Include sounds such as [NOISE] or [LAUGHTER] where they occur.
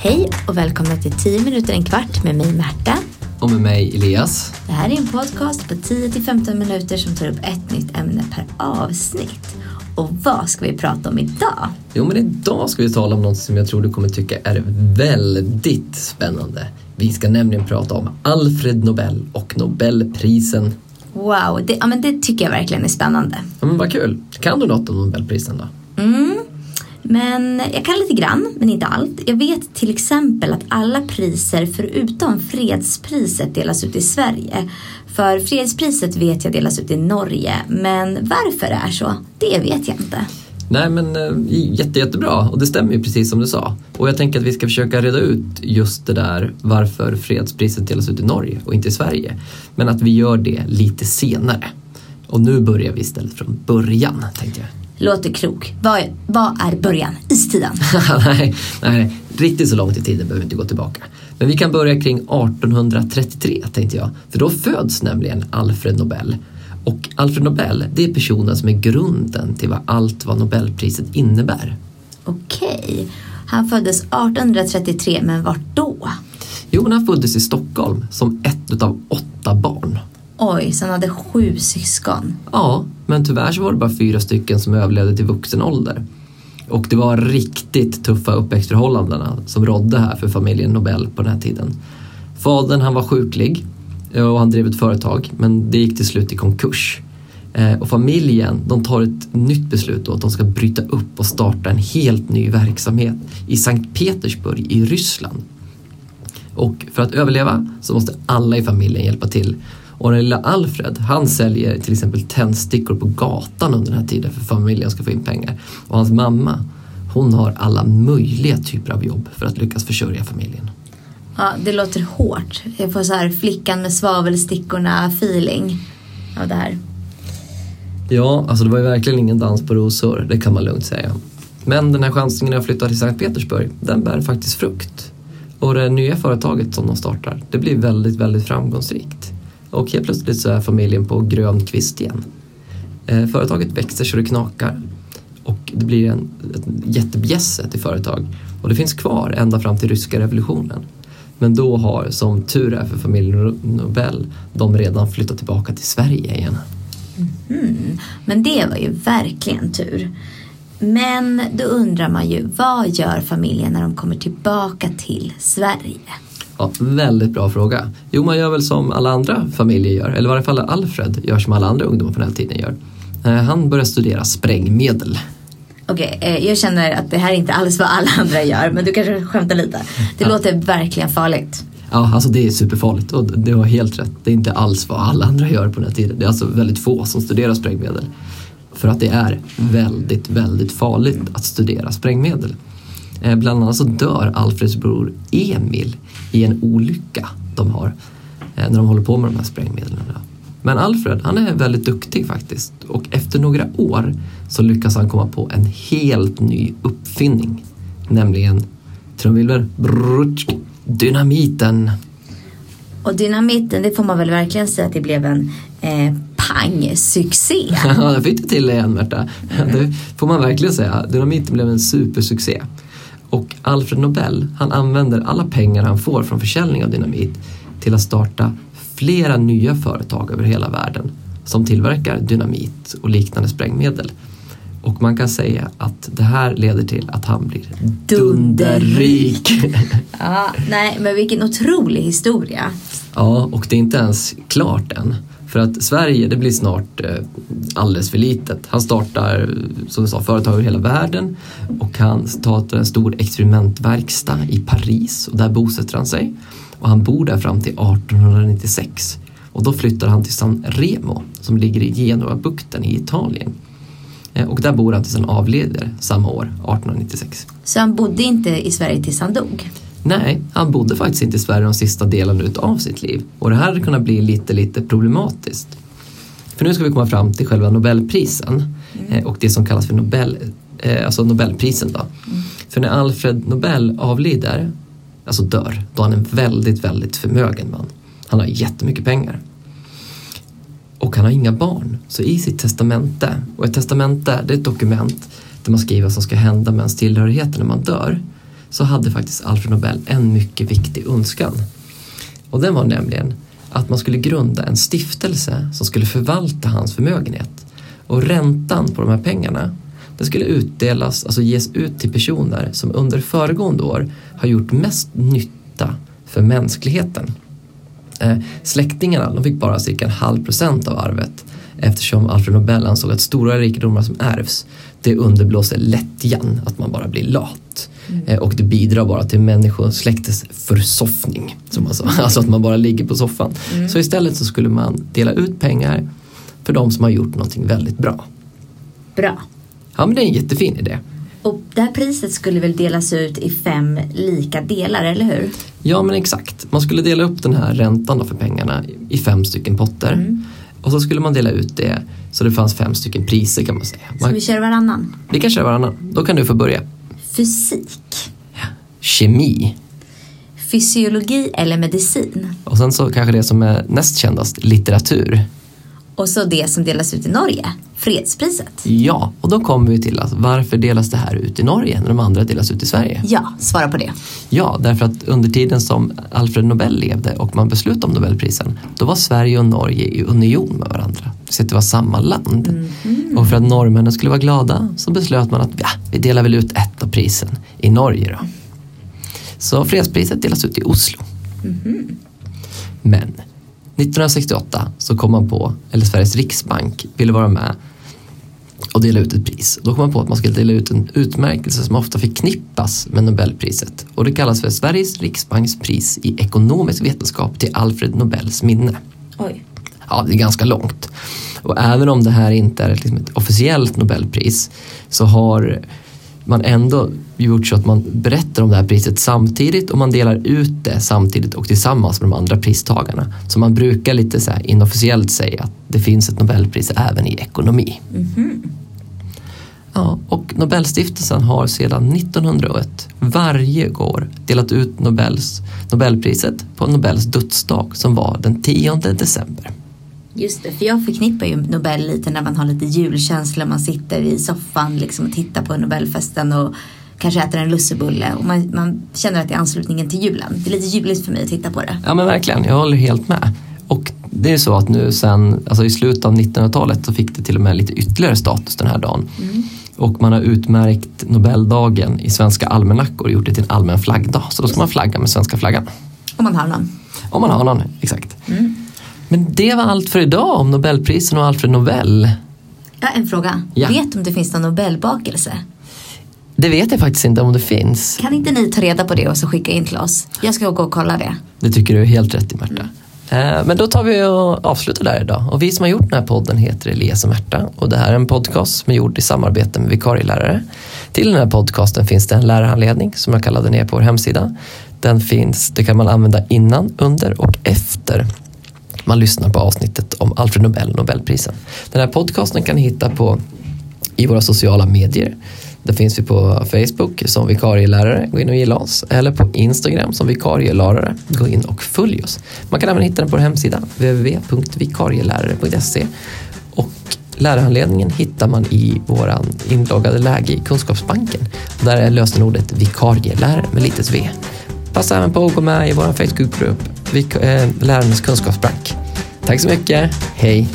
Hej och välkomna till 10 minuter en kvart med mig Märta. Och med mig Elias. Det här är en podcast på 10-15 minuter som tar upp ett nytt ämne per avsnitt. Och vad ska vi prata om idag? Jo, men idag ska vi tala om något som jag tror du kommer tycka är väldigt spännande. Vi ska nämligen prata om Alfred Nobel och Nobelprisen. Wow, det, ja, men det tycker jag verkligen är spännande. Ja, men vad kul. Kan du något om Nobelprisen då? Mm. Men jag kan lite grann, men inte allt. Jag vet till exempel att alla priser förutom fredspriset delas ut i Sverige. För fredspriset vet jag delas ut i Norge, men varför det är så, det vet jag inte. Nej men eh, jätte, jättebra och det stämmer ju precis som du sa. Och jag tänker att vi ska försöka reda ut just det där varför fredspriset delas ut i Norge och inte i Sverige. Men att vi gör det lite senare. Och nu börjar vi istället från början tänkte jag. Låter klok. Vad, vad är början? Istiden? [LAUGHS] nej, nej, riktigt så långt i tiden behöver vi inte gå tillbaka. Men vi kan börja kring 1833 tänkte jag. För då föds nämligen Alfred Nobel. Och Alfred Nobel, det är personen som är grunden till vad allt vad Nobelpriset innebär. Okej. Han föddes 1833, men vart då? Jo, han föddes i Stockholm som ett av åtta barn. Oj, så han hade sju syskon. Ja, men tyvärr så var det bara fyra stycken som överlevde till vuxen ålder. Och det var riktigt tuffa uppväxtförhållandena som rådde här för familjen Nobel på den här tiden. Fadern han var sjuklig eh, och han drev ett företag men det gick till slut i konkurs. Eh, och familjen de tar ett nytt beslut då att de ska bryta upp och starta en helt ny verksamhet i Sankt Petersburg i Ryssland. Och för att överleva så måste alla i familjen hjälpa till och den lilla Alfred, han säljer till exempel tändstickor på gatan under den här tiden för familjen ska få in pengar. Och hans mamma, hon har alla möjliga typer av jobb för att lyckas försörja familjen. Ja, det låter hårt. Jag får så här flickan med svavelstickorna feeling av det här. Ja, alltså det var ju verkligen ingen dans på rosor, det kan man lugnt säga. Men den här chansningen att flytta till Sankt Petersburg, den bär faktiskt frukt. Och det nya företaget som de startar, det blir väldigt, väldigt framgångsrikt. Och helt plötsligt så är familjen på grön kvist igen. Eh, företaget växer så det knakar och det blir en, ett jättebjässe till företag och det finns kvar ända fram till ryska revolutionen. Men då har, som tur är för familjen Nobel, de redan flyttat tillbaka till Sverige igen. Mm. Men det var ju verkligen tur. Men då undrar man ju, vad gör familjen när de kommer tillbaka till Sverige? Ja, väldigt bra fråga. Jo, man gör väl som alla andra familjer gör, eller i varje fall Alfred gör som alla andra ungdomar på den här tiden gör. Eh, han börjar studera sprängmedel. Okej, okay, eh, jag känner att det här är inte alls vad alla andra gör, men du kanske skämtar lite. Det ja. låter verkligen farligt. Ja, alltså det är superfarligt och det har helt rätt. Det är inte alls vad alla andra gör på den här tiden. Det är alltså väldigt få som studerar sprängmedel. För att det är väldigt, väldigt farligt att studera sprängmedel. Eh, bland annat så dör Alfreds bror Emil i en olycka de har eh, när de håller på med de här sprängmedlen. Men Alfred, han är väldigt duktig faktiskt och efter några år så lyckas han komma på en helt ny uppfinning. Nämligen trumvirvel, dynamiten. Och dynamiten, det får man väl verkligen säga att det blev en eh, pang-succé. [LAUGHS] Ja, jag fick det till igen Märta. [LAUGHS] Det får man verkligen säga. Dynamiten blev en supersuccé. Och Alfred Nobel, han använder alla pengar han får från försäljning av dynamit till att starta flera nya företag över hela världen som tillverkar dynamit och liknande sprängmedel. Och man kan säga att det här leder till att han blir dunderrik. [LAUGHS] ja, nej, men vilken otrolig historia. Ja, och det är inte ens klart än. För att Sverige, det blir snart eh, alldeles för litet. Han startar, som du sa, företag över hela världen och han startar en stor experimentverkstad i Paris och där bosätter han sig. Och han bor där fram till 1896 och då flyttar han till San Remo som ligger i Genua-bukten i Italien. Eh, och där bor han tills han avleder samma år, 1896. Så han bodde inte i Sverige tills han dog? Nej, han bodde faktiskt inte i Sverige de sista delarna av sitt liv. Och det här hade kunnat bli lite, lite problematiskt. För nu ska vi komma fram till själva Nobelprisen mm. Eh, och det som kallas för Nobel, eh, alltså Nobelprisen. Då. Mm. För när Alfred Nobel avlider, alltså dör, då är han en väldigt, väldigt förmögen man. Han har jättemycket pengar. Och han har inga barn. Så i sitt testamente, och ett testamente det är ett dokument där man skriver vad som ska hända med ens tillhörigheter när man dör så hade faktiskt Alfred Nobel en mycket viktig önskan. Och den var nämligen att man skulle grunda en stiftelse som skulle förvalta hans förmögenhet. Och räntan på de här pengarna det skulle utdelas, alltså ges ut till personer som under föregående år har gjort mest nytta för mänskligheten. Eh, släktingarna de fick bara cirka en halv procent av arvet eftersom Alfred Nobel ansåg att stora rikedomar som ärvs det underblåser lättjan, att man bara blir lat. Mm. Och det bidrar bara till människosläktets försoffning. Som man sa. [LAUGHS] Alltså att man bara ligger på soffan. Mm. Så istället så skulle man dela ut pengar för de som har gjort någonting väldigt bra. Bra. Ja men det är en jättefin idé. Och det här priset skulle väl delas ut i fem lika delar, eller hur? Ja men exakt. Man skulle dela upp den här räntan för pengarna i fem stycken potter. Mm. Och så skulle man dela ut det så det fanns fem stycken priser kan man säga. Man, vi kör varannan? Vi kan köra varannan. Då kan du få börja. Fysik. Ja. Kemi. Fysiologi eller medicin. Och sen så kanske det som är näst kändast, litteratur. Och så det som delas ut i Norge, fredspriset. Ja, och då kommer vi till att varför delas det här ut i Norge när de andra delas ut i Sverige? Ja, svara på det. Ja, därför att under tiden som Alfred Nobel levde och man beslutade om Nobelprisen, då var Sverige och Norge i union med varandra. Så det var samma land. Mm -hmm. Och för att norrmännen skulle vara glada så beslöt man att ja, vi delar väl ut ett av prisen i Norge då. Så fredspriset delas ut i Oslo. Mm. Men 1968 så kom man på, eller Sveriges riksbank ville vara med och dela ut ett pris. Då kom man på att man skulle dela ut en utmärkelse som ofta förknippas med Nobelpriset och det kallas för Sveriges riksbanks pris i ekonomisk vetenskap till Alfred Nobels minne. Oj. Ja, det är ganska långt. Och även om det här inte är liksom ett officiellt Nobelpris så har man ändå gjort så att man berättar om det här priset samtidigt och man delar ut det samtidigt och tillsammans med de andra pristagarna. Så man brukar lite så här inofficiellt säga att det finns ett Nobelpris även i ekonomi. Mm -hmm. Ja, och Nobelstiftelsen har sedan 1901 varje år delat ut Nobels, Nobelpriset på Nobels dödsdag som var den 10 december. Just det, för jag förknippar ju Nobel lite när man har lite julkänsla. Man sitter i soffan liksom och tittar på Nobelfesten och kanske äter en lussebulle och man, man känner att det är anslutningen till julen. Det är lite juligt för mig att titta på det. Ja men verkligen, jag håller helt med. Och det är så att nu sen, alltså i slutet av 1900-talet så fick det till och med lite ytterligare status den här dagen. Mm. Och man har utmärkt Nobeldagen i svenska almanackor och gjort det till en allmän flaggdag. Så då ska man flagga med svenska flaggan. Om man har någon. Om man har någon, exakt. Mm. Men det var allt för idag om Nobelprisen och Alfred Nobel. Ja, en fråga. Ja. Vet du om det finns någon Nobelbakelse? Det vet jag faktiskt inte om det finns. Kan inte ni ta reda på det och så skicka in till oss? Jag ska gå och kolla det. Det tycker du är helt rätt i Märta. Mm. Men då tar vi och avslutar där idag. Och vi som har gjort den här podden heter Elias och Märta och det här är en podcast som är gjord i samarbete med vikarielärare. Till den här podcasten finns det en lärarhandledning som jag kallade ner på vår hemsida. Den finns, det kan man använda innan, under och efter man lyssnar på avsnittet om Alfred Nobel och Nobelprisen. Den här podcasten kan ni hitta på i våra sociala medier. Där finns vi på Facebook som vikarielärare, gå in och gilla oss. Eller på Instagram som vikarielärare, gå in och följ oss. Man kan även hitta den på vår hemsida, www.vikarielärare.se. Och lärarhandledningen hittar man i vår inloggade läge i Kunskapsbanken. Där är lösenordet vikarielärare med litet v. Passa även på att gå med i vår Facebookgrupp, eh, Lärarnas kunskapsbank. Tack så mycket, hej!